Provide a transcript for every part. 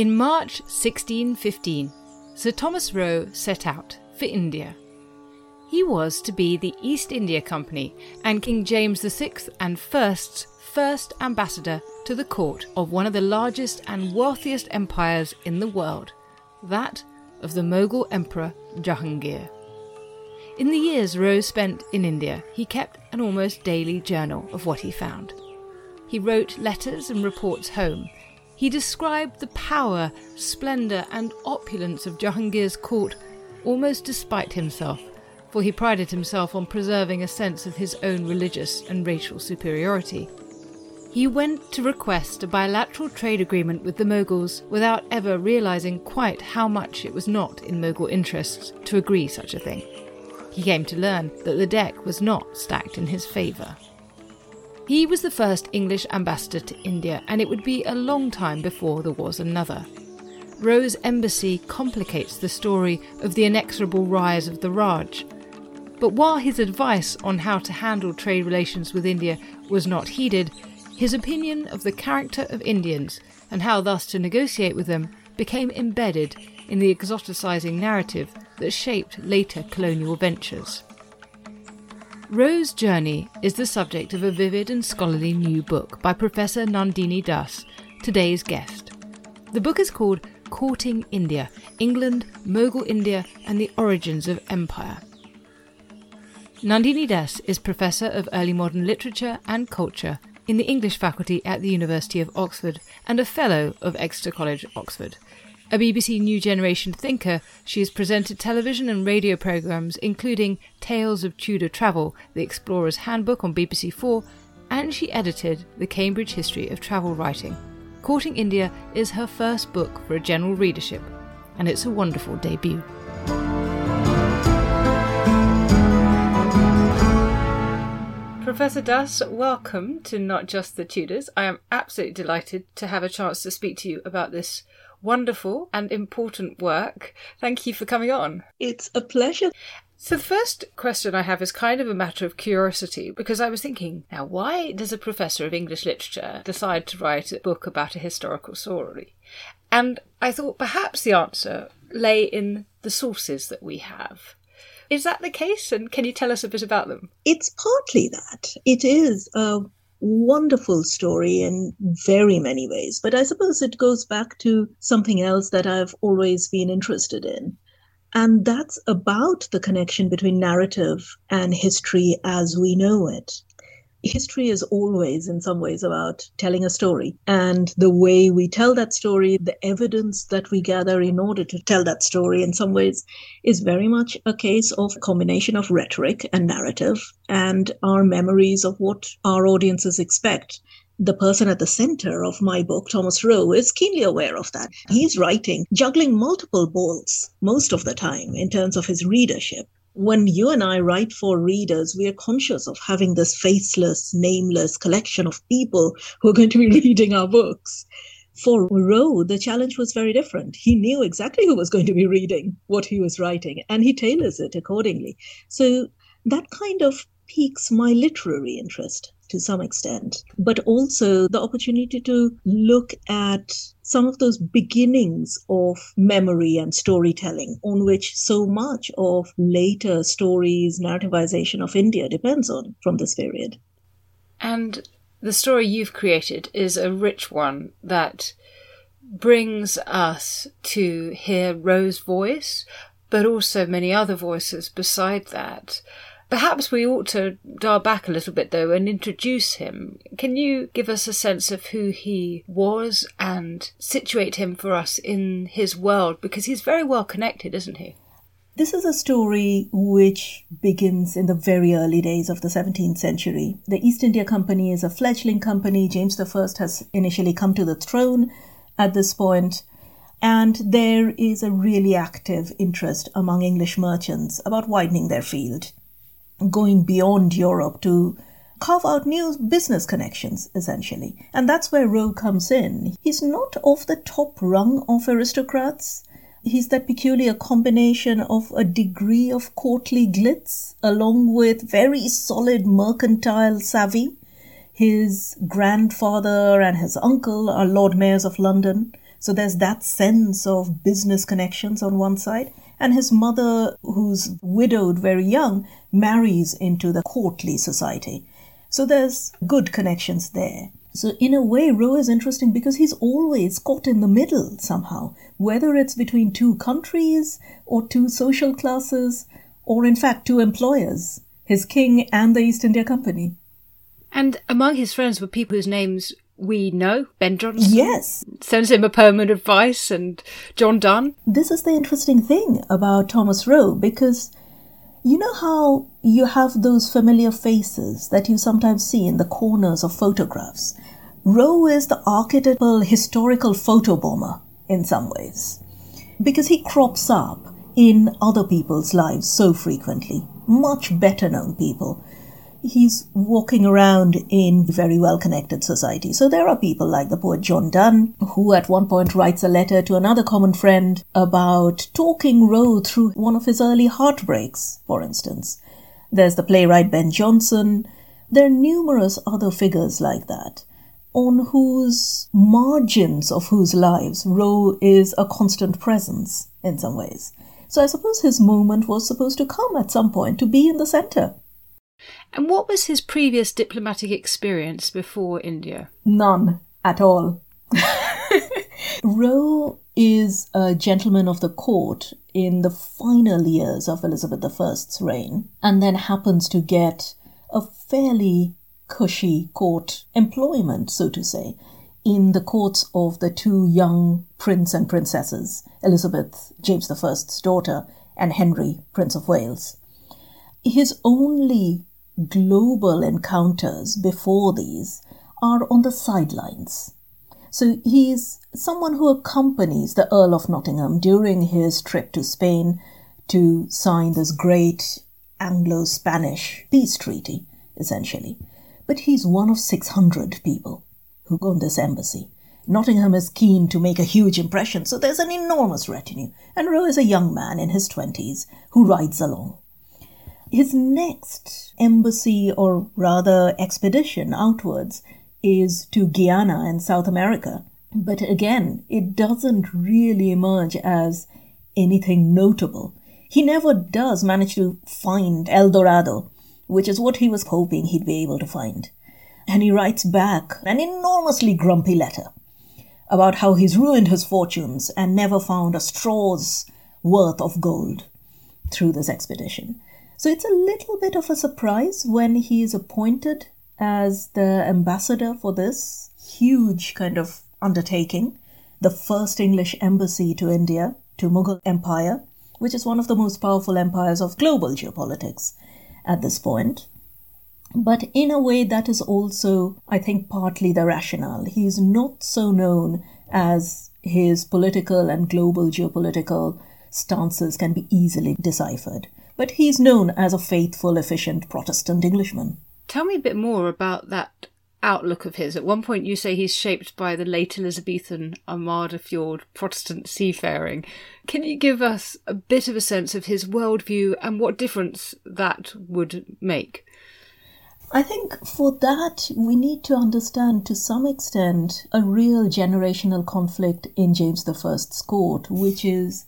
In March 1615, Sir Thomas Roe set out for India. He was to be the East India Company and King James VI and First's first ambassador to the court of one of the largest and wealthiest empires in the world, that of the Mughal Emperor Jahangir. In the years Roe spent in India, he kept an almost daily journal of what he found. He wrote letters and reports home he described the power, splendour, and opulence of Jahangir's court almost despite himself, for he prided himself on preserving a sense of his own religious and racial superiority. He went to request a bilateral trade agreement with the Mughals without ever realizing quite how much it was not in Mughal interests to agree such a thing. He came to learn that the deck was not stacked in his favour. He was the first English ambassador to India, and it would be a long time before there was another. Roe's embassy complicates the story of the inexorable rise of the Raj. But while his advice on how to handle trade relations with India was not heeded, his opinion of the character of Indians and how thus to negotiate with them became embedded in the exoticizing narrative that shaped later colonial ventures. Roe's journey is the subject of a vivid and scholarly new book by Professor Nandini Das, today's guest. The book is called Courting India England, Mughal India, and the Origins of Empire. Nandini Das is Professor of Early Modern Literature and Culture in the English faculty at the University of Oxford and a Fellow of Exeter College, Oxford. A BBC New Generation thinker, she has presented television and radio programmes including Tales of Tudor Travel, The Explorer's Handbook on BBC Four, and she edited The Cambridge History of Travel Writing. Courting India is her first book for a general readership, and it's a wonderful debut. Professor Das, welcome to Not Just the Tudors. I am absolutely delighted to have a chance to speak to you about this wonderful and important work. Thank you for coming on. It's a pleasure. So, the first question I have is kind of a matter of curiosity because I was thinking, now, why does a professor of English literature decide to write a book about a historical story? And I thought perhaps the answer lay in the sources that we have. Is that the case? And can you tell us a bit about them? It's partly that. It is a wonderful story in very many ways. But I suppose it goes back to something else that I've always been interested in. And that's about the connection between narrative and history as we know it history is always, in some ways, about telling a story. And the way we tell that story, the evidence that we gather in order to tell that story, in some ways, is very much a case of combination of rhetoric and narrative and our memories of what our audiences expect the person at the center of my book, Thomas Roe, is keenly aware of that. He's writing, juggling multiple balls most of the time in terms of his readership when you and I write for readers, we are conscious of having this faceless, nameless collection of people who are going to be reading our books. For Roe, the challenge was very different. He knew exactly who was going to be reading what he was writing, and he tailors it accordingly. So that kind of piques my literary interest. to some extent, but also the opportunity to look at some of those beginnings of memory and storytelling on which so much of later stories, narrativization of India depends on from this period. And the story you've created is a rich one that brings us to hear Roe's voice, but also many other voices beside that. Perhaps we ought to dial back a little bit though and introduce him. Can you give us a sense of who he was and situate him for us in his world? Because he's very well connected, isn't he? This is a story which begins in the very early days of the 17th century. The East India Company is a fledgling company. James I has initially come to the throne at this point, and there is a really active interest among English merchants about widening their field going beyond Europe to carve out new business connections, essentially. And that's where Roe comes in. He's not of the top rung of aristocrats. He's that peculiar combination of a degree of courtly glitz along with very solid mercantile savvy. His grandfather and his uncle are Lord Mayors of London. So there's that sense of business connections on one side. And his mother, who's widowed very young, marries into the courtly society. So there's good connections there. So in a way, Roe is interesting because he's always caught in the middle somehow, whether it's between two countries or two social classes, or in fact two employers, his king and the East India Company. And among his friends were people whose names we know Ben Jonson. Yes. Sends him a poem of advice and John Donne. This is the interesting thing about Thomas Roe because you know how you have those familiar faces that you sometimes see in the corners of photographs? Roe is the archetypal historical photo bomber in some ways because he crops up in other people's lives so frequently, much better known people he's walking around in very well connected society. So there are people like the poet John Donne, who at one point writes a letter to another common friend about talking Roe through one of his early heartbreaks, for instance. There's the playwright Ben Jonson. There are numerous other figures like that, on whose margins of whose lives Roe is a constant presence in some ways. So I suppose his moment was supposed to come at some point to be in the center. And what was his previous diplomatic experience before India? None at all. Roe is a gentleman of the court in the final years of Elizabeth I's reign, and then happens to get a fairly cushy court employment, so to say, in the courts of the two young prince and princesses, Elizabeth, James I's daughter, and Henry, Prince of Wales. His only global encounters before these are on the sidelines. So he's someone who accompanies the Earl of Nottingham during his trip to Spain to sign this great Anglo Spanish peace treaty, essentially. But he's one of 600 people who go on this embassy. Nottingham is keen to make a huge impression, so there's an enormous retinue, and Roe is a young man in his 20s who rides along. His next embassy, or rather expedition outwards, is to Guyana in South America. But again, it doesn't really emerge as anything notable. He never does manage to find El Dorado, which is what he was hoping he'd be able to find. And he writes back an enormously grumpy letter about how he's ruined his fortunes and never found a straw's worth of gold through this expedition. So it's a little bit of a surprise when he is appointed as the ambassador for this huge kind of undertaking, the first English embassy to India, to Mughal Empire, which is one of the most powerful empires of global geopolitics at this point. But in a way, that is also, I think, partly the rationale. He's not so known as his political and global geopolitical stances can be easily deciphered but he's known as a faithful, efficient Protestant Englishman. Tell me a bit more about that outlook of his. At one point, you say he's shaped by the late Elizabethan Armada Fjord Protestant seafaring. Can you give us a bit of a sense of his worldview and what difference that would make? I think for that, we need to understand to some extent a real generational conflict in James I's court, which is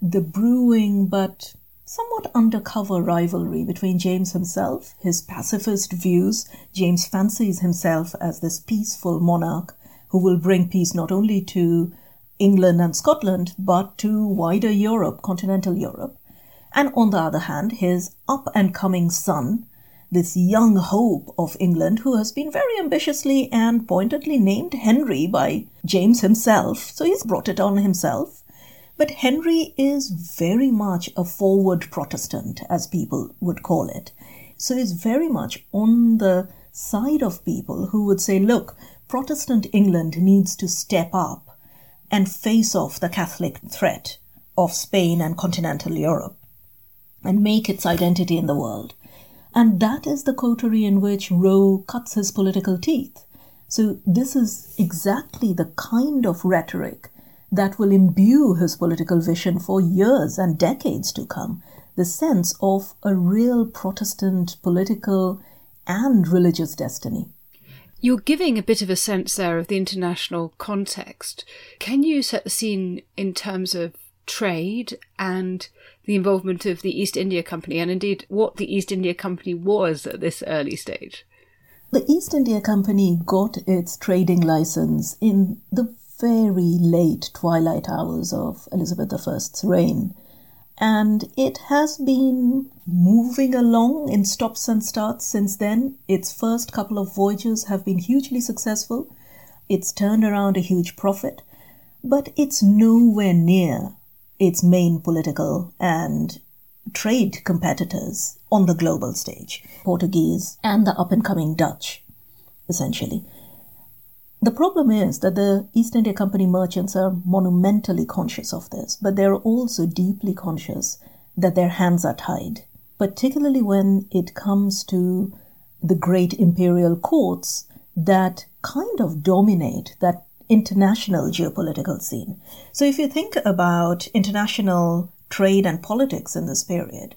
the brewing but somewhat undercover rivalry between James himself, his pacifist views. James fancies himself as this peaceful monarch who will bring peace not only to England and Scotland, but to wider Europe, continental Europe. And on the other hand, his up and coming son, this young hope of England, who has been very ambitiously and pointedly named Henry by James himself, so he's brought it on himself. But Henry is very much a forward Protestant, as people would call it. So he's very much on the side of people who would say, look, Protestant England needs to step up and face off the Catholic threat of Spain and continental Europe and make its identity in the world. And that is the coterie in which Roe cuts his political teeth. So, this is exactly the kind of rhetoric that will imbue his political vision for years and decades to come the sense of a real Protestant political and religious destiny. You're giving a bit of a sense there of the international context. Can you set the scene in terms of trade and the involvement of the East India Company, and indeed what the East India Company was at this early stage? The East India Company got its trading license in the very late twilight hours of Elizabeth I's reign, and it has been moving along in stops and starts since then. Its first couple of voyages have been hugely successful. It's turned around a huge profit, but it's nowhere near its main political and trade competitors on the global stage Portuguese and the up and coming Dutch, essentially. The problem is that the East India Company merchants are monumentally conscious of this, but they're also deeply conscious that their hands are tied, particularly when it comes to the great imperial courts that kind of dominate that international geopolitical scene. So if you think about international trade and politics in this period,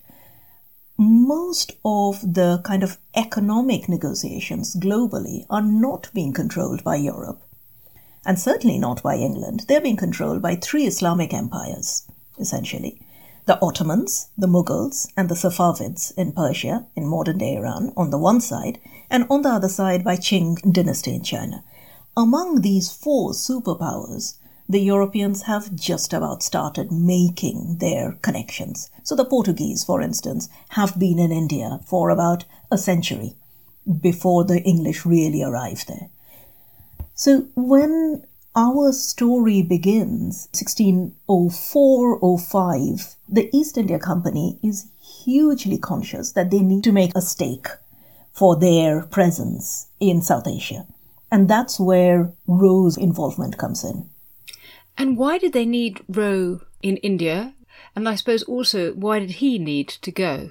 most of the kind of economic negotiations globally are not being controlled by Europe, and certainly not by England. They're being controlled by three Islamic empires, essentially the Ottomans, the Mughals, and the Safavids in Persia, in modern day Iran, on the one side, and on the other side by Qing dynasty in China. Among these four superpowers, the Europeans have just about started making their connections. So the Portuguese, for instance, have been in India for about a century before the English really arrived there. So when our story begins, 1604 05, the East India Company is hugely conscious that they need to make a stake for their presence in South Asia. And that's where Roe's involvement comes in. And why did they need Roe in India? And I suppose also, why did he need to go?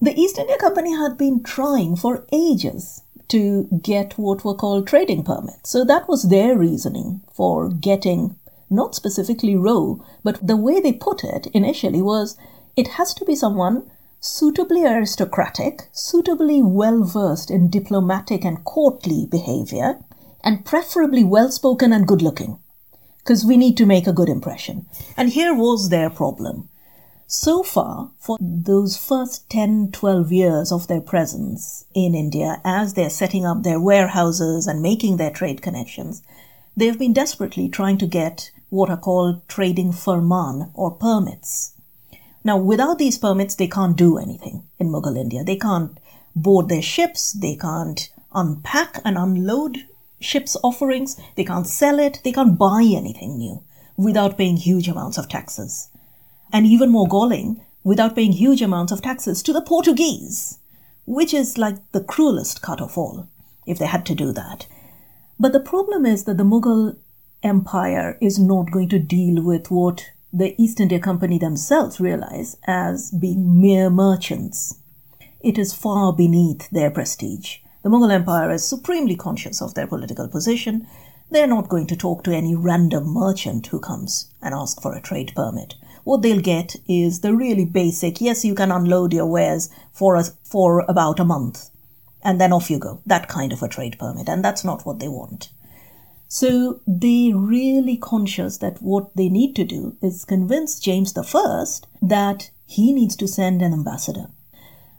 The East India Company had been trying for ages to get what were called trading permits. So that was their reasoning for getting not specifically Roe, but the way they put it initially was it has to be someone suitably aristocratic, suitably well versed in diplomatic and courtly behavior, and preferably well spoken and good looking. Because we need to make a good impression. And here was their problem. So far, for those first 10, 12 years of their presence in India, as they're setting up their warehouses and making their trade connections, they've been desperately trying to get what are called trading firman or permits. Now, without these permits, they can't do anything in Mughal India. They can't board their ships, they can't unpack and unload ships' offerings, they can't sell it, they can't buy anything new without paying huge amounts of taxes. And even more galling, without paying huge amounts of taxes to the Portuguese, which is like the cruelest cut of all, if they had to do that. But the problem is that the Mughal Empire is not going to deal with what the East India Company themselves realize as being mere merchants. It is far beneath their prestige. The Mughal Empire is supremely conscious of their political position. They're not going to talk to any random merchant who comes and ask for a trade permit. What they'll get is the really basic yes, you can unload your wares for, a, for about a month. and then off you go. That kind of a trade permit. And that's not what they want. So they're really conscious that what they need to do is convince James I that he needs to send an ambassador,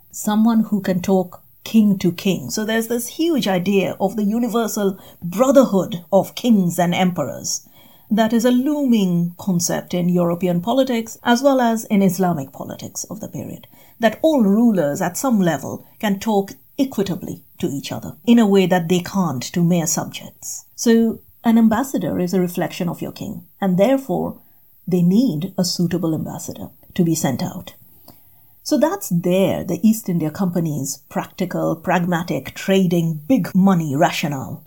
someone who can talk king to king. So there's this huge idea of the universal brotherhood of kings and emperors that is a looming concept in European politics as well as in Islamic politics of the period. That all rulers at some level can talk equitably to each other in a way that they can't to mere subjects. So an ambassador is a reflection of your king, and therefore they need a suitable ambassador to be sent out. So that's there, the East India Company's practical, pragmatic, trading, big money rationale.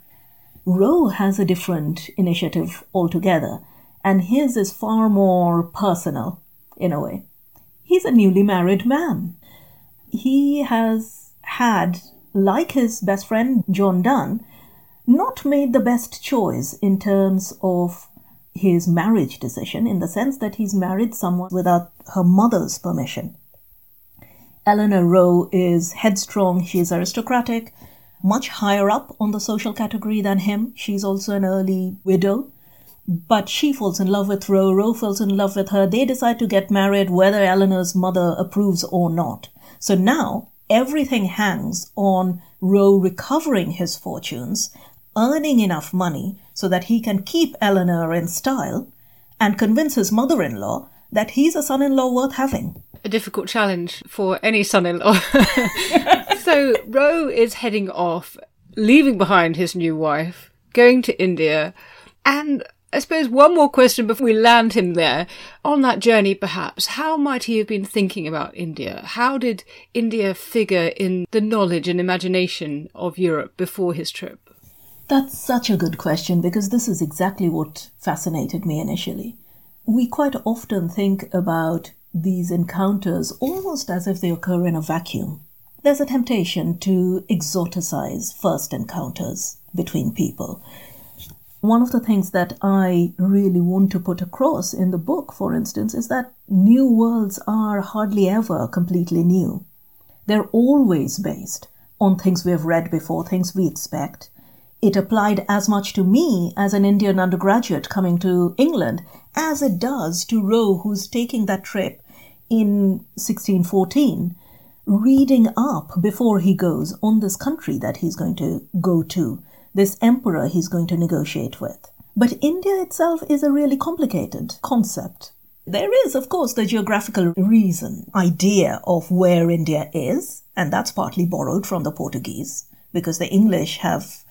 Roe has a different initiative altogether, and his is far more personal in a way. He's a newly married man. He has had like his best friend John Donne, not made the best choice in terms of his marriage decision, in the sense that he's married someone without her mother's permission. Eleanor Roe is headstrong, she's aristocratic, much higher up on the social category than him. She's also an early widow. But she falls in love with Roe, Roe falls in love with her. They decide to get married whether Eleanor's mother approves or not. So now everything hangs on Roe recovering his fortunes, earning enough money so that he can keep Eleanor in style and convince his mother in law that he's a son in law worth having. A difficult challenge for any son in law. so Roe is heading off, leaving behind his new wife, going to India, and I suppose one more question before we land him there. On that journey, perhaps, how might he have been thinking about India? How did India figure in the knowledge and imagination of Europe before his trip? That's such a good question because this is exactly what fascinated me initially. We quite often think about these encounters almost as if they occur in a vacuum. There's a temptation to exoticize first encounters between people one of the things that I really want to put across in the book, for instance, is that new worlds are hardly ever completely new. They're always based on things we've read before, things we expect. It applied as much to me as an Indian undergraduate coming to England as it does to Roe, who's taking that trip in 1614, reading up before he goes on this country that he's going to go to this emperor he's going to negotiate with. But India itself is a really complicated concept. There is, of course, the geographical reason, idea of where India is, and that's partly borrowed from the Portuguese, because the English have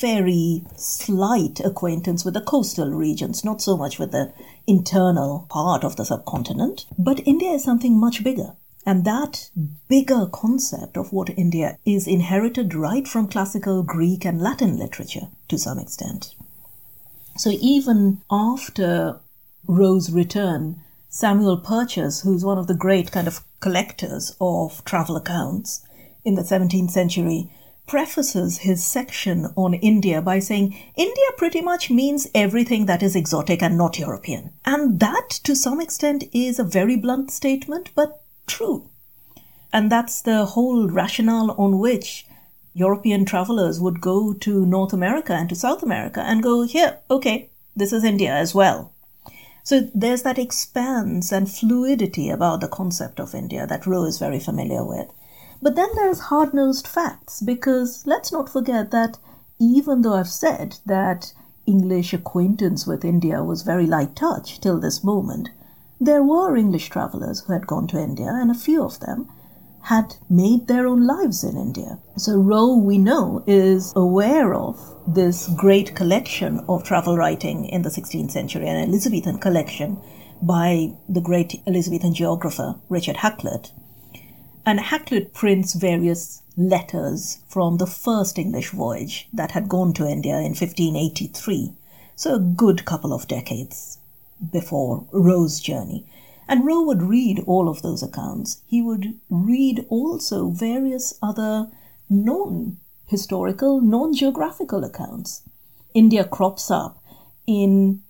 very slight acquaintance with the coastal regions, not so much with the internal part of the subcontinent. But India is something much bigger. And that bigger concept of what India is inherited right from classical Greek and Latin literature to some extent. So even after Roe's return, Samuel Purchas, who's one of the great kind of collectors of travel accounts in the 17th century, prefaces his section on India by saying India pretty much means everything that is exotic and not European. And that, to some extent, is a very blunt statement, but true. And that's the whole rationale on which European travelers would go to North America and to South America and go, here, okay, this is India as well. So there's that expanse and fluidity about the concept of India that Roe is very familiar with. But then there's hard nosed facts because let's not forget that even though I've said that English acquaintance with India was very light touch till this moment, there were English travelers who had gone to India, and a few of them had made their own lives in India. So Roe, we know, is aware of this great collection of travel writing in the 16th century, an Elizabethan collection by the great Elizabethan geographer Richard Hakluyt. And Hakluyt prints various letters from the first English voyage that had gone to India in 1583, so a good couple of decades before Roe's journey. And Roe would read all of those accounts. He would read also various other non historical, non geographical accounts. India crops up in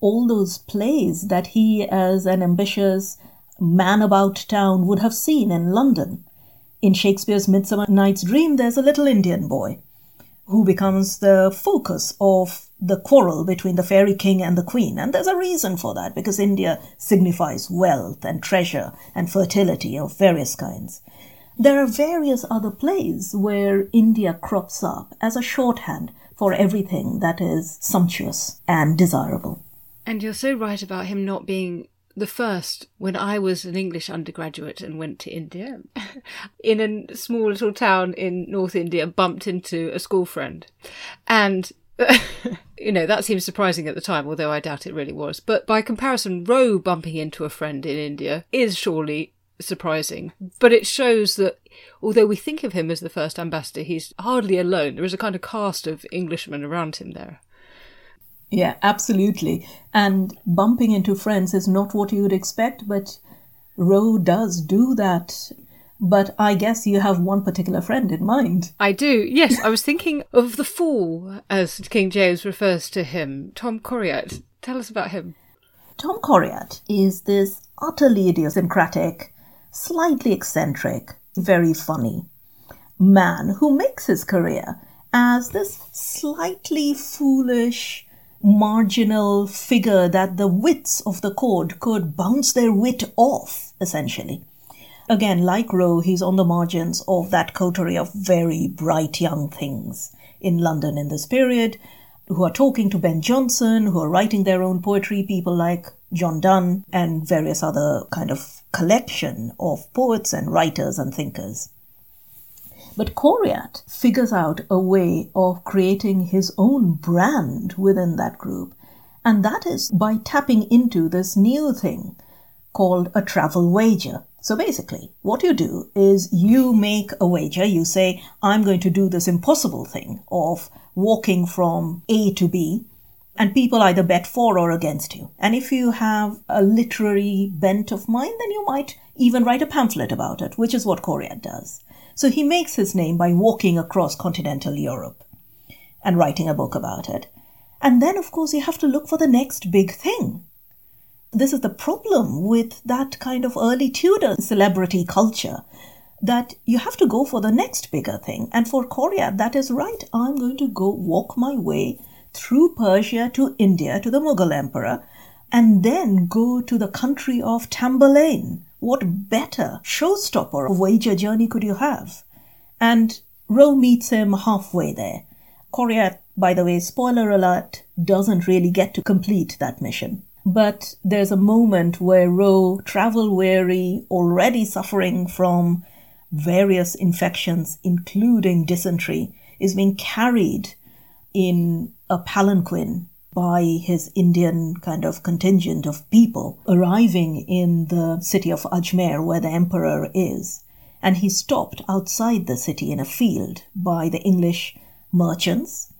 all those plays that he, as an ambitious man about town, would have seen in London. In Shakespeare's Midsummer Night's Dream, there's a little Indian boy who becomes the focus of the quarrel between the fairy king and the queen. And there's a reason for that, because India signifies wealth and treasure and fertility of various kinds. There are various other plays where India crops up as a shorthand for everything that is sumptuous and desirable. And you're so right about him not being the first when I was an English undergraduate and went to India in a small little town in North India, bumped into a school friend. And you know, that seems surprising at the time, although I doubt it really was. But by comparison, Roe bumping into a friend in India is surely surprising. But it shows that although we think of him as the first ambassador, he's hardly alone. There is a kind of cast of Englishmen around him there. Yeah, absolutely. And bumping into friends is not what you would expect, but Roe does do that. But I guess you have one particular friend in mind. I do, yes. I was thinking of the fool, as King James refers to him, Tom Coryat. Tell us about him. Tom Coryat is this utterly idiosyncratic, slightly eccentric, very funny man who makes his career as this slightly foolish, marginal figure that the wits of the court could bounce their wit off, essentially. Again, like Roe, he's on the margins of that coterie of very bright young things in London in this period, who are talking to Ben Jonson, who are writing their own poetry, people like John Donne, and various other kind of collection of poets and writers and thinkers. But Coryat figures out a way of creating his own brand within that group, and that is by tapping into this new thing called a travel wager. So basically, what you do is you make a wager. You say, I'm going to do this impossible thing of walking from A to B, and people either bet for or against you. And if you have a literary bent of mind, then you might even write a pamphlet about it, which is what Coryat does. So he makes his name by walking across continental Europe and writing a book about it. And then, of course, you have to look for the next big thing. This is the problem with that kind of early Tudor celebrity culture that you have to go for the next bigger thing. And for Coryat, that is right. I'm going to go walk my way through Persia to India to the Mughal emperor and then go to the country of Tamburlaine what better showstopper of wager journey could you have? And Roe meets him halfway there. Coryat, by the way, spoiler alert, doesn't really get to complete that mission. But there's a moment where Roe, travel weary, already suffering from various infections, including dysentery, is being carried in a palanquin by his Indian kind of contingent of people arriving in the city of Ajmer where the emperor is. And he stopped outside the city in a field by the English merchants.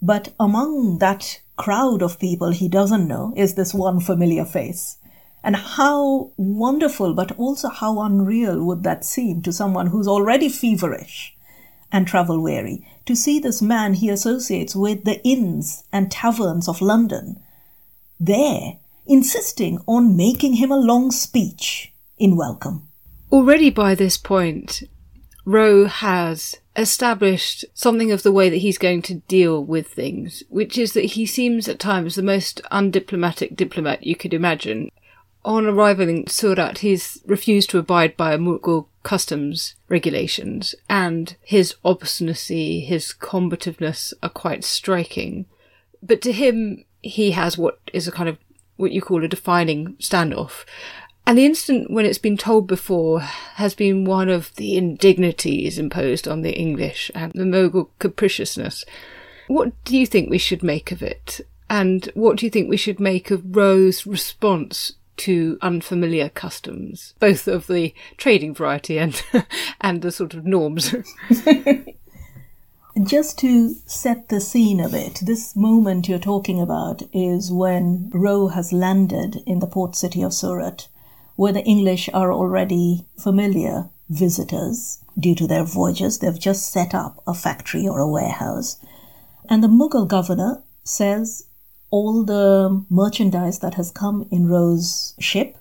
But among that crowd of people he doesn't know is this one familiar face. And how wonderful, but also how unreal would that seem to someone who's already feverish and travel weary to see this man he associates with the inns and taverns of London, there insisting on making him a long speech in welcome. Already by this point, Roe has established something of the way that he's going to deal with things, which is that he seems at times the most undiplomatic diplomat you could imagine. On arriving in Surat, he's refused to abide by a Mughal customs regulations, and his obstinacy, his combativeness are quite striking. But to him, he has what is a kind of what you call a defining standoff. And the incident when it's been told before has been one of the indignities imposed on the English and the Mughal capriciousness. What do you think we should make of it? And what do you think we should make of Roe's response to unfamiliar customs, both of the trading variety and and the sort of norms. Just to set the scene a bit, this moment you're talking about is when Roe has landed in the port city of Surat, where the English are already familiar visitors due to their voyages. They've just set up a factory or a warehouse. And the Mughal governor says all the merchandise that has come in Roe's ship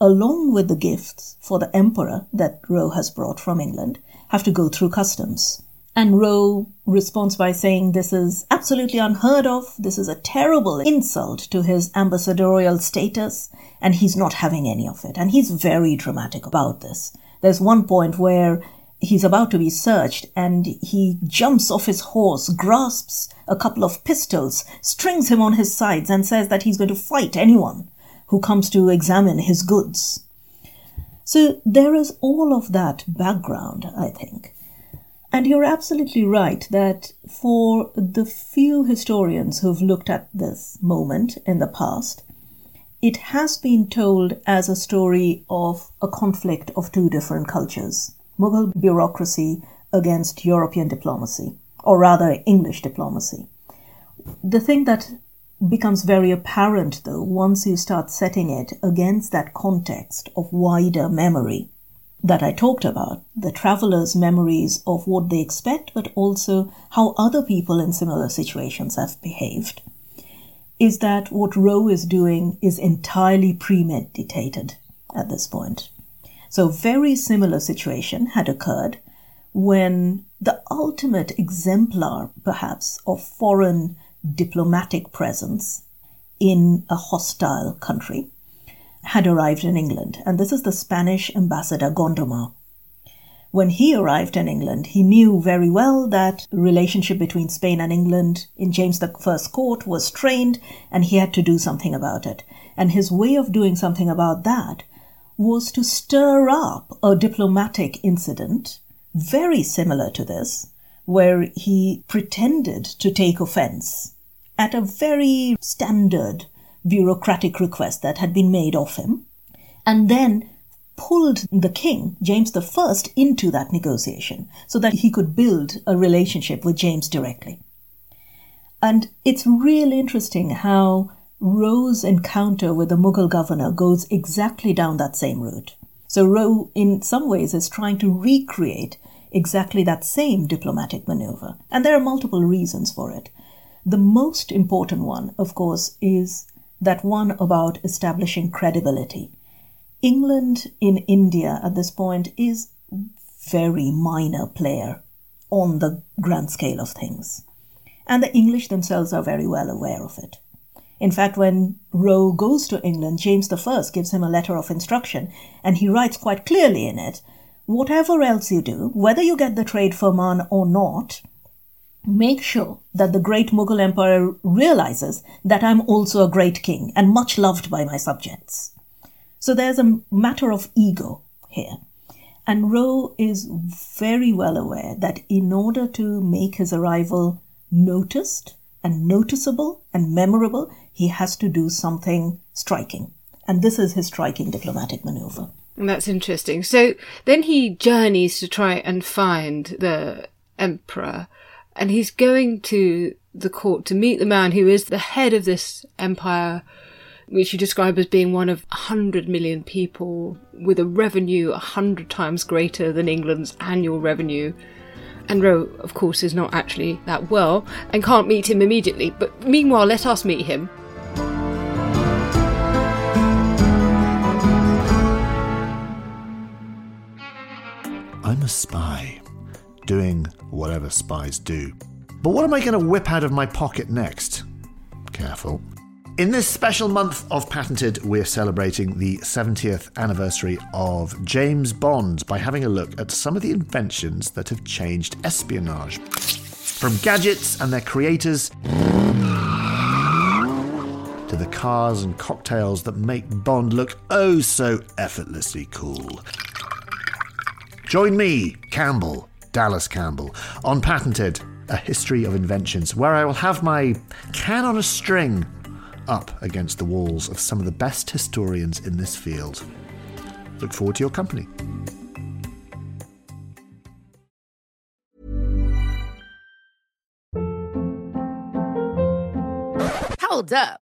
along with the gifts for the emperor that Roe has brought from England, have to go through customs. And Roe responds by saying this is absolutely unheard of. This is a terrible insult to his ambassadorial status, and he's not having any of it. And he's very dramatic about this. There's one point where he's about to be searched and he jumps off his horse, grasps a couple of pistols, strings him on his sides, and says that he's going to fight anyone who comes to examine his goods. So there is all of that background, I think. And you're absolutely right that for the few historians who've looked at this moment in the past, it has been told as a story of a conflict of two different cultures Mughal bureaucracy against European diplomacy, or rather English diplomacy. The thing that becomes very apparent, though, once you start setting it against that context of wider memory that I talked about, the traveler's memories of what they expect, but also how other people in similar situations have behaved, is that what Roe is doing is entirely premeditated at this point. So, very similar situation had occurred when the ultimate exemplar, perhaps, of foreign diplomatic presence in a hostile country had arrived in England, and this is the Spanish ambassador Gondomar. When he arrived in England, he knew very well that relationship between Spain and England in James I's court was strained, and he had to do something about it. And his way of doing something about that was to stir up a diplomatic incident very similar to this, where he pretended to take offense at a very standard bureaucratic request that had been made of him, and then pulled the king, James I, into that negotiation so that he could build a relationship with James directly. And it's really interesting how Roe's encounter with the Mughal governor goes exactly down that same route. So Roe, in some ways, is trying to recreate exactly that same diplomatic maneuver. And there are multiple reasons for it. The most important one, of course, is that one about establishing credibility. England in India at this point is very minor player on the grand scale of things. And the English themselves are very well aware of it. In fact, when Roe goes to England, James I gives him a letter of instruction, and he writes quite clearly in it whatever else you do, whether you get the trade firman or not, make sure that the great Mughal emperor realizes that I'm also a great king and much loved by my subjects. So there's a matter of ego here. And Roe is very well aware that in order to make his arrival noticed and noticeable and memorable, he has to do something striking. And this is his striking diplomatic maneuver. That's interesting. So then he journeys to try and find the emperor, and he's going to the court to meet the man who is the head of this empire, which you describe as being one of a hundred million people with a revenue a hundred times greater than England's annual revenue. And Roe, of course, is not actually that well and can't meet him immediately. But meanwhile, let us meet him. I'm a spy, doing whatever spies do. But what am I going to whip out of my pocket next? Careful. In this special month of Patented, we're celebrating the 70th anniversary of James Bond by having a look at some of the inventions that have changed espionage. From gadgets and their creators to the cars and cocktails that make Bond look oh so effortlessly cool. Join me, Campbell, Dallas Campbell, on Patented, a history of inventions, where I will have my can on a string up against the walls of some of the best historians in this field. Look forward to your company. Hold up.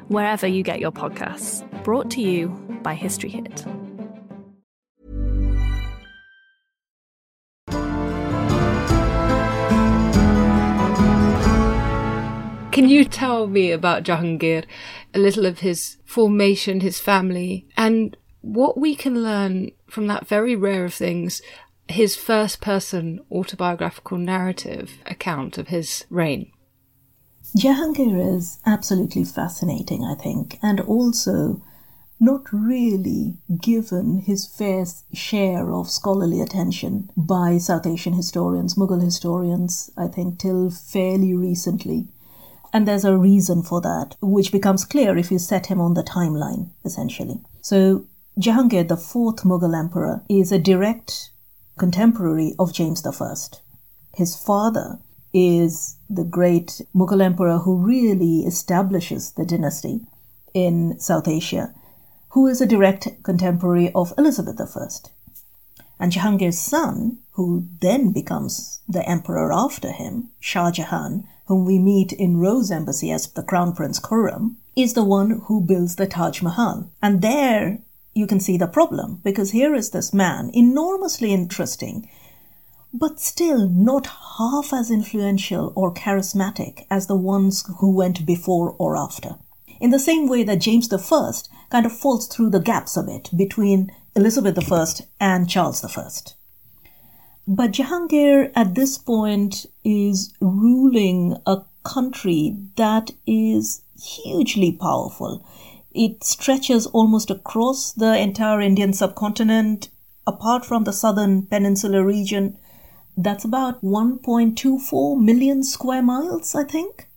wherever you get your podcasts. Brought to you by History Hit. Can you tell me about Jahangir, a little of his formation, his family, and what we can learn from that very rare of things, his first person autobiographical narrative account of his reign? Jahangir is absolutely fascinating, I think, and also not really given his fair share of scholarly attention by South Asian historians, Mughal historians, I think, till fairly recently. And there's a reason for that, which becomes clear if you set him on the timeline, essentially. So, Jahangir, the fourth Mughal emperor, is a direct contemporary of James I. His father is the great Mughal emperor who really establishes the dynasty in South Asia, who is a direct contemporary of Elizabeth I. And Jahangir's son, who then becomes the emperor after him, Shah Jahan, whom we meet in Roe's embassy as the Crown Prince Khurram, is the one who builds the Taj Mahal. And there you can see the problem, because here is this man, enormously interesting, but still not half as influential or charismatic as the ones who went before or after. In the same way that James I kind of falls through the gaps a bit between Elizabeth I and Charles I. But Jahangir at this point is ruling a country that is hugely powerful. It stretches almost across the entire Indian subcontinent, apart from the southern peninsula region. That's about 1.24 million square miles, I think.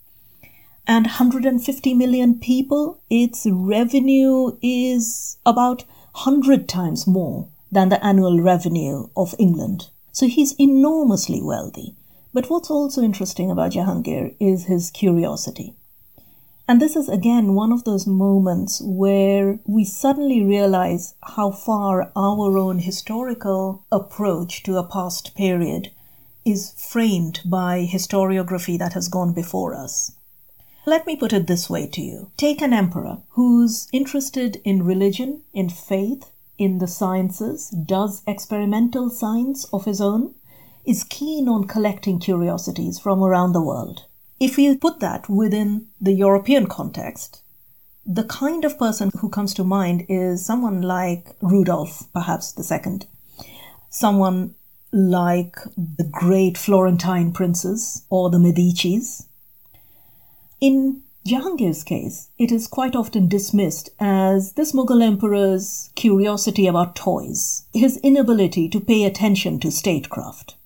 And 150 million people. Its revenue is about 100 times more than the annual revenue of England. So he's enormously wealthy. But what's also interesting about Jahangir is his curiosity. And this is again one of those moments where we suddenly realize how far our own historical approach to a past period is framed by historiography that has gone before us. Let me put it this way to you take an emperor who's interested in religion, in faith, in the sciences, does experimental science of his own, is keen on collecting curiosities from around the world. If we put that within the European context, the kind of person who comes to mind is someone like Rudolf, perhaps the second, someone like the great Florentine princes or the Medicis. In Jahangir's case, it is quite often dismissed as this Mughal emperor's curiosity about toys, his inability to pay attention to statecraft.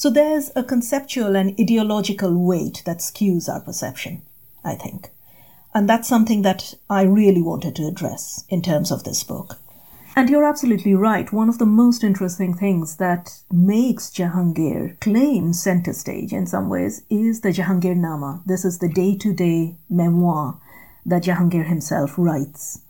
So there's a conceptual and ideological weight that skews our perception, I think. And that's something that I really wanted to address in terms of this book. And you're absolutely right. One of the most interesting things that makes Jahangir claim center stage in some ways is the Jahangir Nama. This is the day to day memoir that Jahangir himself writes.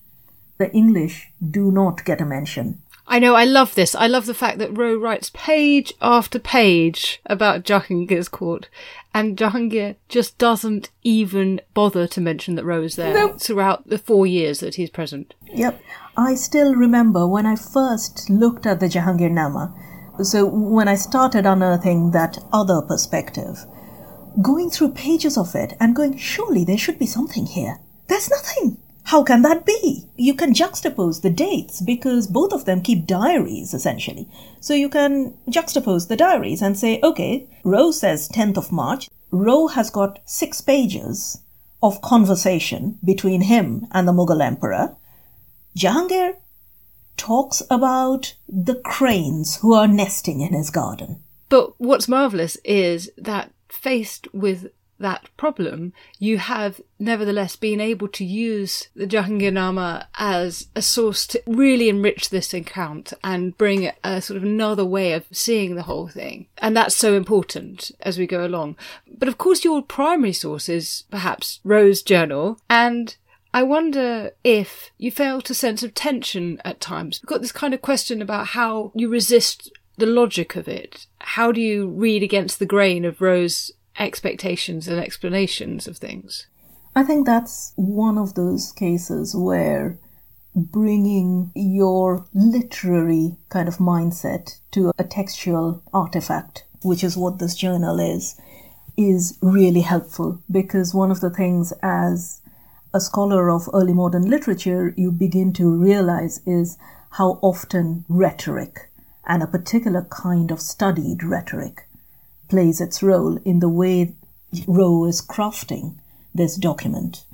The English do not get a mention. I know, I love this. I love the fact that Roe writes page after page about Jahangir's court, and Jahangir just doesn't even bother to mention that Roe is there throughout the four years that he's present. Yep. I still remember when I first looked at the Jahangir Nama, so when I started unearthing that other perspective, going through pages of it and going, surely there should be something here. There's nothing. How can that be? You can juxtapose the dates because both of them keep diaries essentially. So you can juxtapose the diaries and say, okay, Roe says 10th of March. Roe has got six pages of conversation between him and the Mughal emperor. Jahangir, talks about the cranes who are nesting in his garden. But what's marvellous is that faced with that problem, you have nevertheless been able to use the Jahangirnama as a source to really enrich this account and bring a sort of another way of seeing the whole thing. And that's so important as we go along. But of course, your primary source is perhaps Roe's journal and I wonder if you felt a sense of tension at times. We've got this kind of question about how you resist the logic of it. How do you read against the grain of Roe's expectations and explanations of things? I think that's one of those cases where bringing your literary kind of mindset to a textual artifact, which is what this journal is, is really helpful because one of the things as a scholar of early modern literature you begin to realize is how often rhetoric and a particular kind of studied rhetoric plays its role in the way Roe is crafting this document.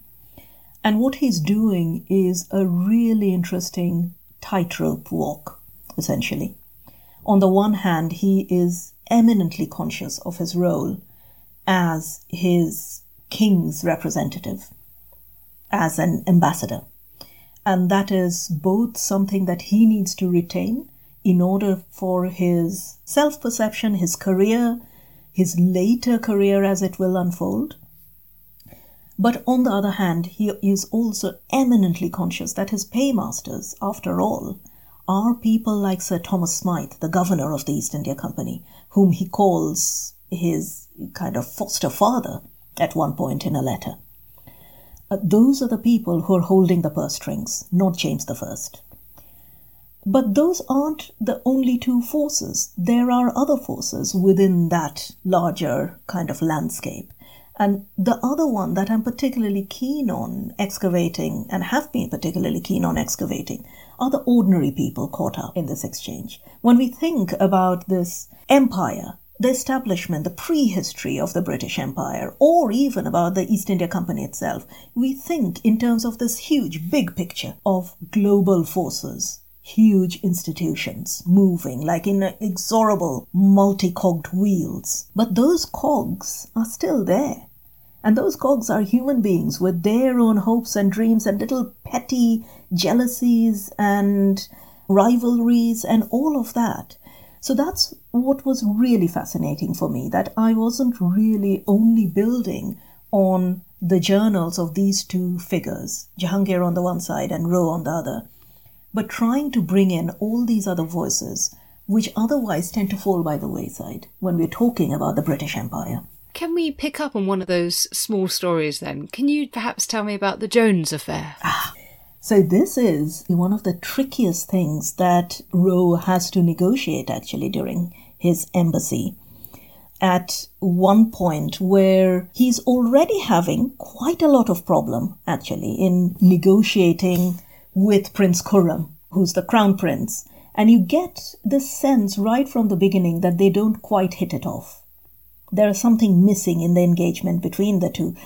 And what he's doing is a really interesting tightrope walk, essentially. On the one hand, he is eminently conscious of his role as his king's representative, as an ambassador. And that is both something that he needs to retain in order for his self perception, his career, his later career as it will unfold. But on the other hand, he is also eminently conscious that his paymasters, after all, are people like Sir Thomas Smythe, the governor of the East India Company, whom he calls his kind of foster father at one point in a letter. Those are the people who are holding the purse strings, not James I. But those aren't the only two forces. There are other forces within that larger kind of landscape. And the other one that I'm particularly keen on excavating and have been particularly keen on excavating are the ordinary people caught up in this exchange. When we think about this empire, the establishment, the prehistory of the British Empire, or even about the East India Company itself, we think in terms of this huge, big picture of global forces huge institutions moving like inexorable multi-cogged wheels. But those cogs are still there. And those cogs are human beings with their own hopes and dreams and little petty jealousies and rivalries and all of that. So that's what was really fascinating for me that I wasn't really only building on the journals of these two figures, Jahangir on the one side and Roe on the other, but trying to bring in all these other voices which otherwise tend to fall by the wayside when we're talking about the British Empire. Can we pick up on one of those small stories then? Can you perhaps tell me about the Jones affair? Ah, so this is one of the trickiest things that Roe has to negotiate actually during his embassy. At one point where he's already having quite a lot of problem actually in negotiating with Prince Khurram, who's the crown prince. And you get the sense right from the beginning that they don't quite hit it off. There is something missing in the engagement between the two.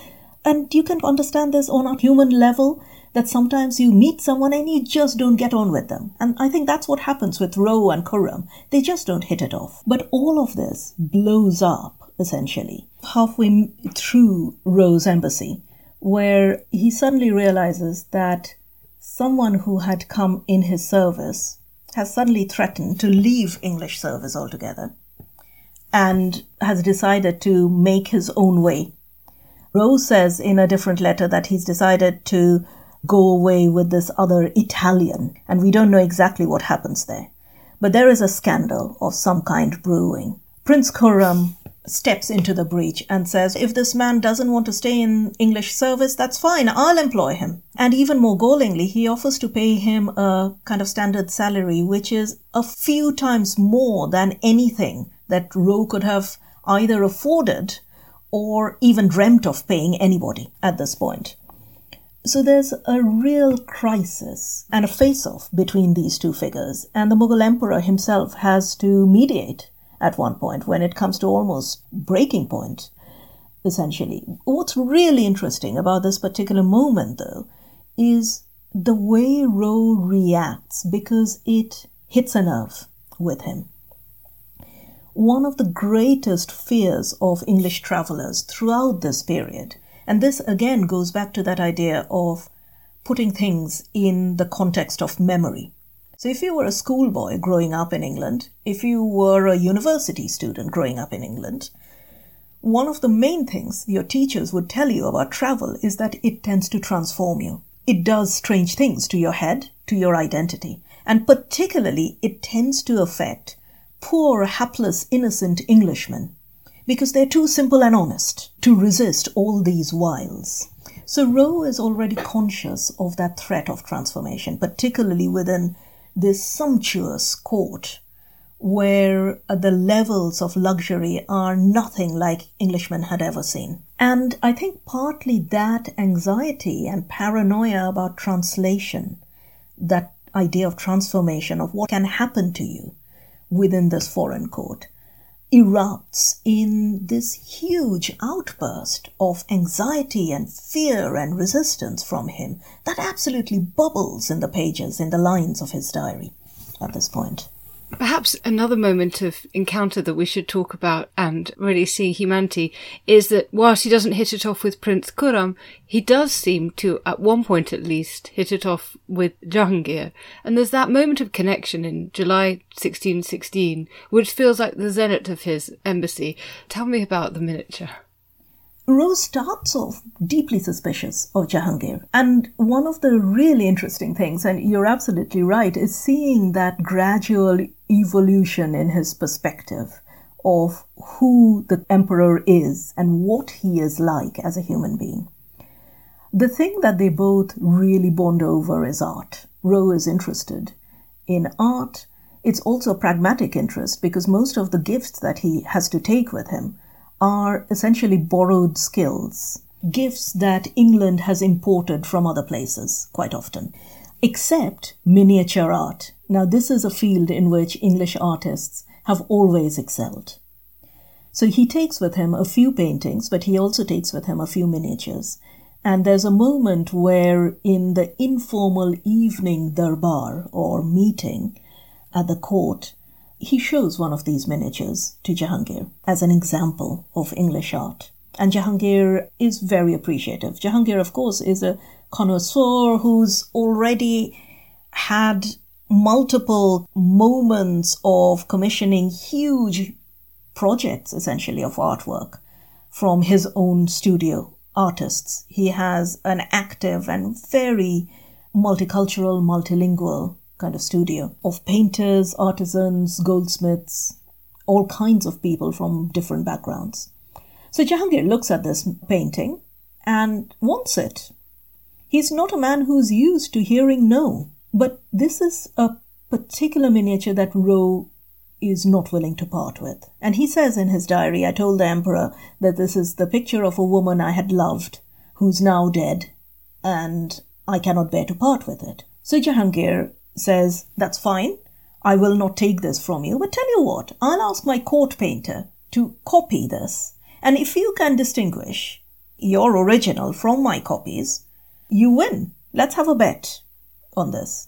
And you can understand this on a human level that sometimes you meet someone and you just don't get on with them. And I think that's what happens with Roe and Khurram. They just don't hit it off. But all of this blows up, essentially, halfway through Roe's embassy, where he suddenly realizes that someone who had come in his service has suddenly threatened to leave English service altogether and has decided to make his own way. Rose says in a different letter that he's decided to go away with this other Italian, and we don't know exactly what happens there. But there is a scandal of some kind brewing. Prince Khurram steps into the breach and says, if this man doesn't want to stay in English service, that's fine, I'll employ him. And even more gallingly, he offers to pay him a kind of standard salary, which is a few times more than anything that Roe could have either afforded or even dreamt of paying anybody at this point. So there's a real crisis and a face off between these two figures, and the Mughal emperor himself has to mediate at one point when it comes to almost breaking point, essentially. What's really interesting about this particular moment, though, is the way Roe reacts because it hits a nerve with him. One of the greatest fears of English travelers throughout this period, and this again goes back to that idea of putting things in the context of memory. So, if you were a schoolboy growing up in England, if you were a university student growing up in England, one of the main things your teachers would tell you about travel is that it tends to transform you. It does strange things to your head, to your identity, and particularly it tends to affect poor, hapless, innocent Englishmen because they're too simple and honest to resist all these wiles. So Roe is already conscious of that threat of transformation, particularly within this sumptuous court where uh, the levels of luxury are nothing like Englishmen had ever seen. And I think partly that anxiety and paranoia about translation, that idea of transformation, of what can happen to you within this foreign court, erupts in this huge outburst of anxiety and fear and resistance from him that absolutely bubbles in the pages, in the lines of his diary at this point. Perhaps another moment of encounter that we should talk about and really see humanity is that whilst he doesn't hit it off with Prince Khurram, he does seem to, at one point at least, hit it off with Jahangir. And there's that moment of connection in July 1616, which feels like the zenith of his embassy. Tell me about the miniature. Rose starts off deeply suspicious of Jahangir. And one of the really interesting things, and you're absolutely right, is seeing that gradual evolution in his perspective of who the emperor is and what he is like as a human being. The thing that they both really bond over is art. Roe is interested in art. It's also a pragmatic interest because most of the gifts that he has to take with him are essentially borrowed skills, gifts that England has imported from other places quite often, except miniature art. Now, this is a field in which English artists have always excelled. So he takes with him a few paintings, but he also takes with him a few miniatures. And there's a moment where, in the informal evening darbar or meeting at the court, he shows one of these miniatures to Jahangir as an example of English art. And Jahangir is very appreciative. Jahangir, of course, is a connoisseur who's already had multiple moments of commissioning huge projects, essentially, of artwork from his own studio artists. He has an active and very multicultural, multilingual kind of studio of painters, artisans, goldsmiths, all kinds of people from different backgrounds. So Jahangir looks at this painting and wants it. He's not a man who's used to hearing no, but this is a particular miniature that Roe is not willing to part with. And he says in his diary, I told the emperor that this is the picture of a woman I had loved, who's now dead, and I cannot bear to part with it. So Jahangir says, That's fine, I will not take this from you, but tell you what, I'll ask my court painter to copy this, and if you can distinguish your original from my copies, you win. Let's have a bet on this.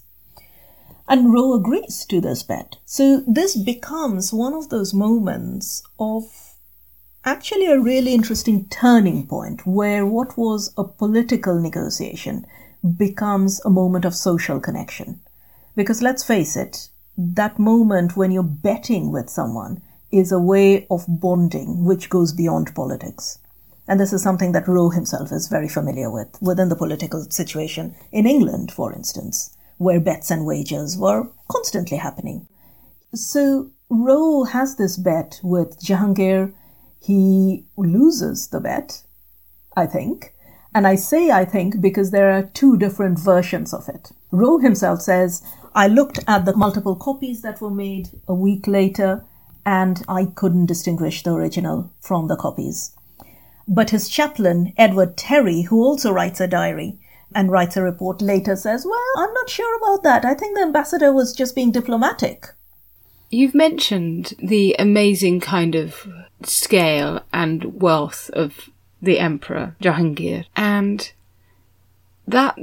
And Roe agrees to this bet. So this becomes one of those moments of actually a really interesting turning point where what was a political negotiation becomes a moment of social connection. Because let's face it, that moment when you're betting with someone is a way of bonding which goes beyond politics. And this is something that Roe himself is very familiar with within the political situation in England, for instance, where bets and wagers were constantly happening. So Roe has this bet with Jahangir. He loses the bet, I think. And I say I think because there are two different versions of it. Roe himself says, I looked at the multiple copies that were made a week later and I couldn't distinguish the original from the copies. But his chaplain, Edward Terry, who also writes a diary and writes a report later, says, Well, I'm not sure about that. I think the ambassador was just being diplomatic. You've mentioned the amazing kind of scale and wealth of the Emperor Jahangir, and That,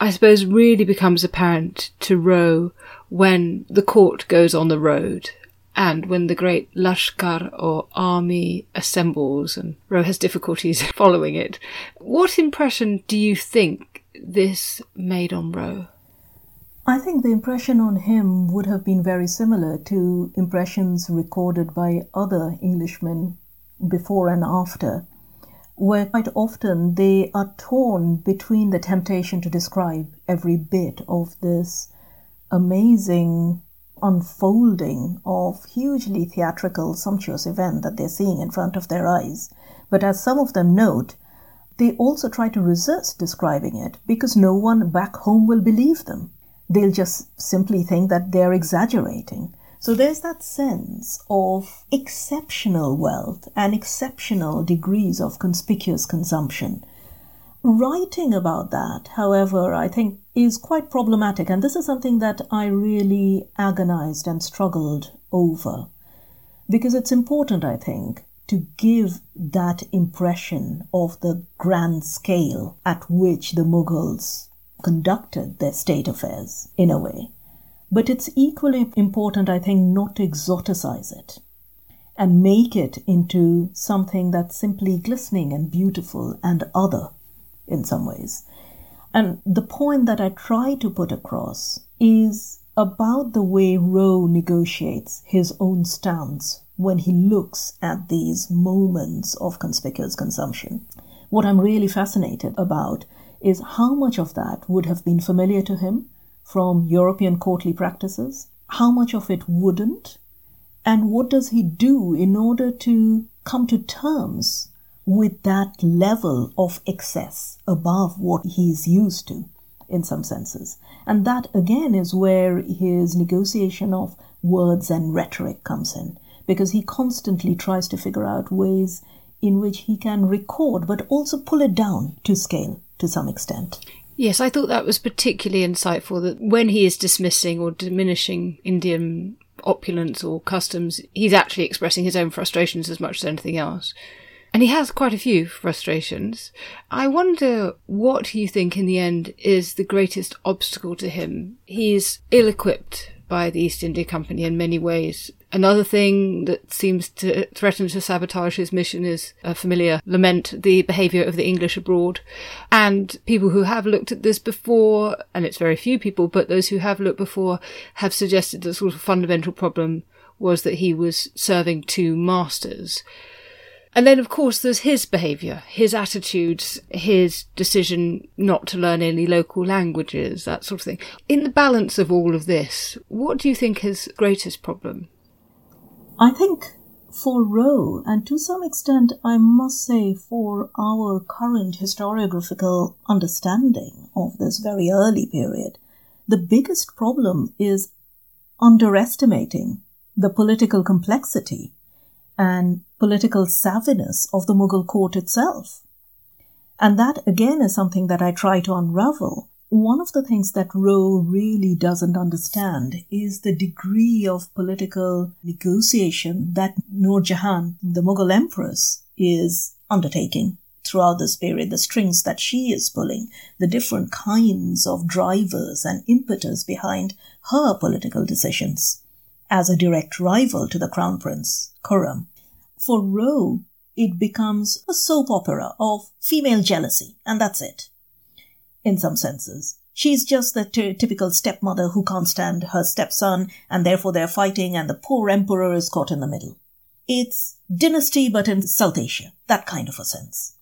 I suppose, really becomes apparent to Roe when the court goes on the road and when the great Lashkar or army assembles and Roe has difficulties following it. What impression do you think this made on Roe? I think the impression on him would have been very similar to impressions recorded by other Englishmen before and after, where quite often they are torn between the temptation to describe every bit of this amazing unfolding of hugely theatrical, sumptuous event that they're seeing in front of their eyes. But as some of them note, they also try to resist describing it because no one back home will believe them they'll just simply think that they're exaggerating. So there's that sense of exceptional wealth and exceptional degrees of conspicuous consumption. Writing about that, however, I think is quite problematic, and this is something that I really agonized and struggled over. Because it's important, I think, to give that impression of the grand scale at which the Mughals conducted their state affairs in a way. But it's equally important, I think, not to exoticize it and make it into something that's simply glistening and beautiful and other in some ways. And the point that I try to put across is about the way Roe negotiates his own stance when he looks at these moments of conspicuous consumption. What I'm really fascinated about is how much of that would have been familiar to him from European courtly practices, how much of it wouldn't, and what does he do in order to come to terms with that level of excess above what he's used to in some senses. And that again is where his negotiation of words and rhetoric comes in, because he constantly tries to figure out ways in which he can record but also pull it down to scale to some extent. Yes, I thought that was particularly insightful that when he is dismissing or diminishing Indian opulence or customs, he's actually expressing his own frustrations as much as anything else. And he has quite a few frustrations. I wonder what you think in the end is the greatest obstacle to him. He's ill equipped by the East India Company in many ways. Another thing that seems to threaten to sabotage his mission is a familiar lament the behaviour of the English abroad. And people who have looked at this before, and it's very few people, but those who have looked before have suggested the sort of fundamental problem was that he was serving two masters. And then, of course, there's his behaviour, his attitudes, his decision not to learn any local languages, that sort of thing. In the balance of all of this, what do you think his greatest problem? I think for Roe, and to some extent, I must say, for our current historiographical understanding of this very early period, the biggest problem is underestimating the political complexity and political savviness of the Mughal court itself. And that again is something that I try to unravel. One of the things that Roe really doesn't understand is the degree of political negotiation that Nur Jahan, the Mughal empress, is undertaking throughout this period, the strings that she is pulling, the different kinds of drivers and impetus behind her political decisions as a direct rival to the crown prince, Khurram. For Roe, it becomes a soap opera of female jealousy, and that's it. In some senses. She's just the t- typical stepmother who can't stand her stepson, and therefore they're fighting, and the poor emperor is caught in the middle. It's dynasty, but in South Asia, that kind of a sense.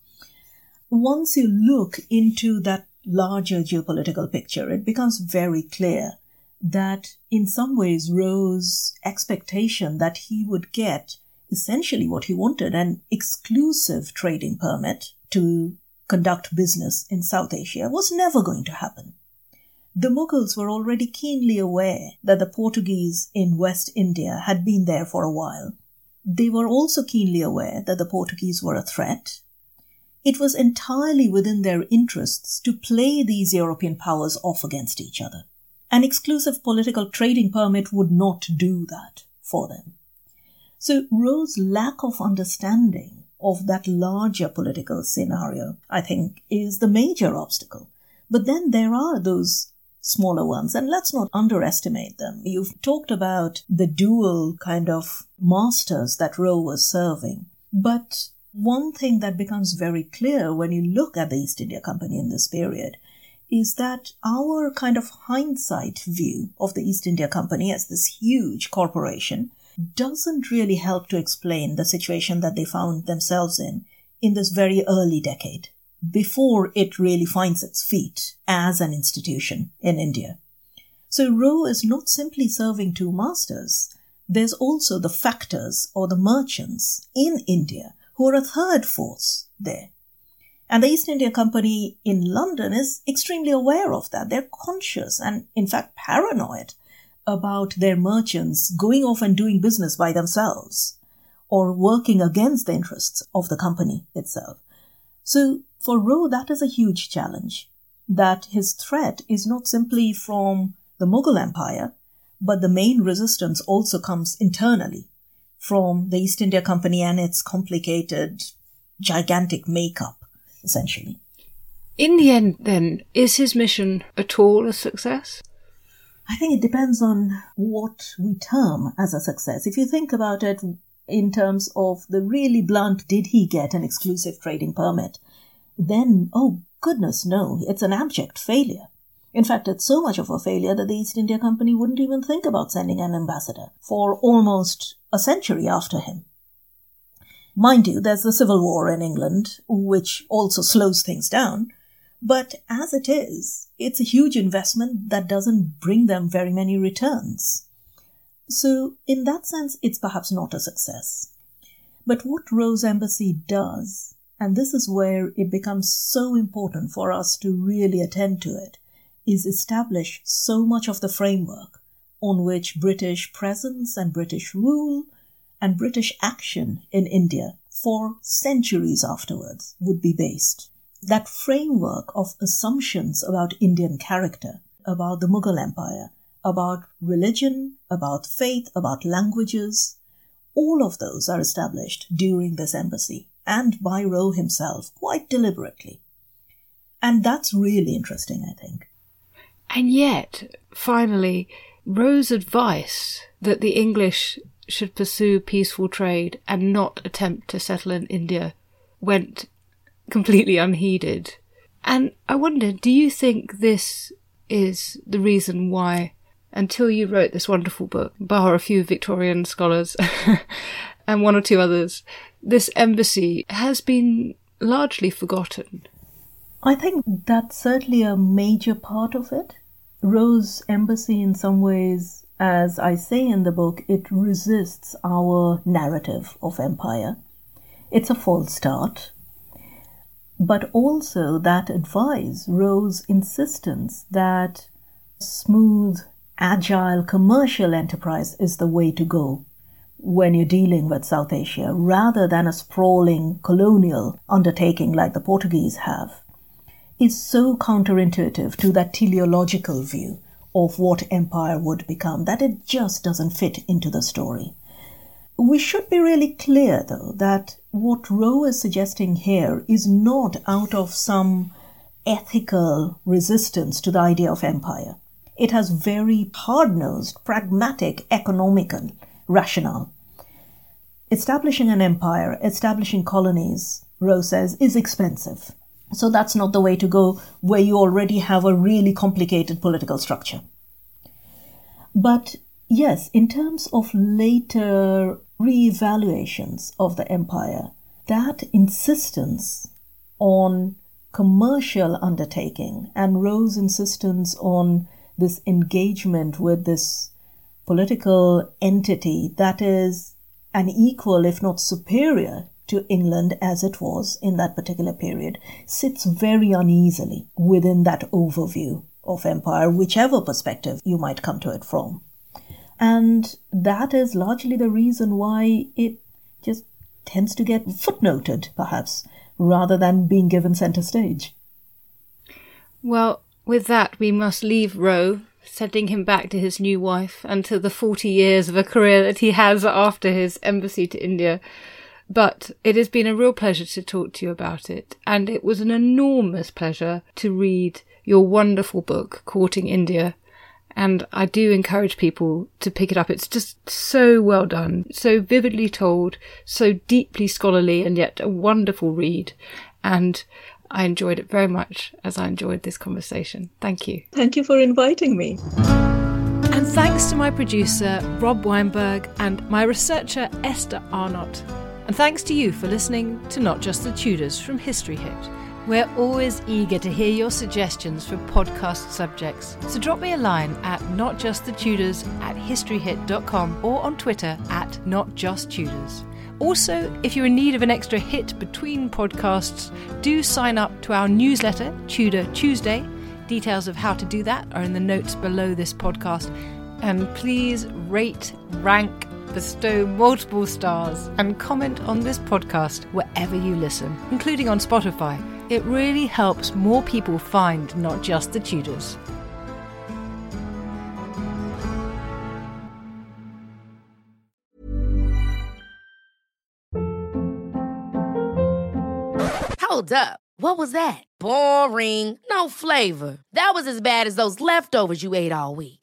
Once you look into that larger geopolitical picture, it becomes very clear that in some ways Roe's expectation that he would get essentially what he wanted an exclusive trading permit to conduct business in South Asia was never going to happen. The Mughals were already keenly aware that the Portuguese in West India had been there for a while. They were also keenly aware that the Portuguese were a threat. It was entirely within their interests to play these European powers off against each other. An exclusive political trading permit would not do that for them. So Roe's lack of understanding of that larger political scenario, I think, is the major obstacle. But then there are those smaller ones, and let's not underestimate them. You've talked about the dual kind of masters that Roe was serving. But one thing that becomes very clear when you look at the East India Company in this period is that our kind of hindsight view of the East India Company as this huge corporation doesn't really help to explain the situation that they found themselves in in this very early decade before it really finds its feet as an institution in India. So Roe is not simply serving two masters. There's also the factors or the merchants in India who are a third force there. And the East India Company in London is extremely aware of that. They're conscious and, in fact, paranoid about their merchants going off and doing business by themselves or working against the interests of the company itself. So for Roe, that is a huge challenge. That his threat is not simply from the Mughal Empire, but the main resistance also comes internally from the East India Company and its complicated, gigantic makeup, essentially. In the end, then, is his mission at all a success? I think it depends on what we term as a success. If you think about it in terms of the really blunt, did he get an exclusive trading permit? Then, oh goodness, no, it's an abject failure. In fact, it's so much of a failure that the East India Company wouldn't even think about sending an ambassador for almost a century after him. Mind you, there's the Civil War in England, which also slows things down, but as it is, it's a huge investment that doesn't bring them very many returns. So, in that sense, it's perhaps not a success. But what Roe's Embassy does, and this is where it becomes so important for us to really attend to it, is establish so much of the framework on which British presence and British rule and British action in India for centuries afterwards would be based that framework of assumptions about Indian character, about the Mughal Empire, about religion, about faith, about languages, all of those are established during this embassy and by Roe himself quite deliberately. And that's really interesting, I think. And yet, finally, Roe's advice that the English should pursue peaceful trade and not attempt to settle in India went completely unheeded. And I wonder, do you think this is the reason why, until you wrote this wonderful book, bar a few Victorian scholars and one or two others, this embassy has been largely forgotten? I think that's certainly a major part of it. Roe's embassy, in some ways, as I say in the book, it resists our narrative of empire. It's a false start but also that advice Roe's insistence that smooth, agile commercial enterprise is the way to go when you're dealing with South Asia rather than a sprawling colonial undertaking like the Portuguese have is so counterintuitive to that teleological view of what empire would become that it just doesn't fit into the story. We should be really clear, though, that what Roe is suggesting here is not out of some ethical resistance to the idea of empire. It has very hard nosed, pragmatic, economical rationale. Establishing an empire, establishing colonies, Roe says, is expensive. So that's not the way to go where you already have a really complicated political structure. But yes, in terms of later re-evaluations of the empire, that insistence on commercial undertaking and Roe's insistence on this engagement with this political entity that is an equal, if not superior, to England as it was in that particular period, sits very uneasily within that overview of empire, whichever perspective you might come to it from. And that is largely the reason why it just tends to get footnoted, perhaps, rather than being given centre stage. Well, with that, we must leave Roe, sending him back to his new wife and to the 40 years of a career that he has after his embassy to India. But it has been a real pleasure to talk to you about it, and it was an enormous pleasure to read your wonderful book, Courting India. And I do encourage people to pick it up. It's just so well done, so vividly told, so deeply scholarly, and yet a wonderful read. And I enjoyed it very much as I enjoyed this conversation. Thank you. Thank you for inviting me. And thanks to my producer, Rob Weinberg, and my researcher, Esther Arnott. And thanks to you for listening to Not Just the Tudors from History Hit. We're always eager to hear your suggestions for podcast subjects. So drop me a line at notjustthetudors at historyhit.com or on Twitter at notjusttudors. Also, if you're in need of an extra hit between podcasts, do sign up to our newsletter, Tudor Tuesday. Details of how to do that are in the notes below this podcast. And please rate, rank, bestow multiple stars, and comment on this podcast wherever you listen, including on Spotify. It really helps more people find not just the Tudors. Hold up. What was that? Boring. No flavor. That was as bad as those leftovers you ate all week.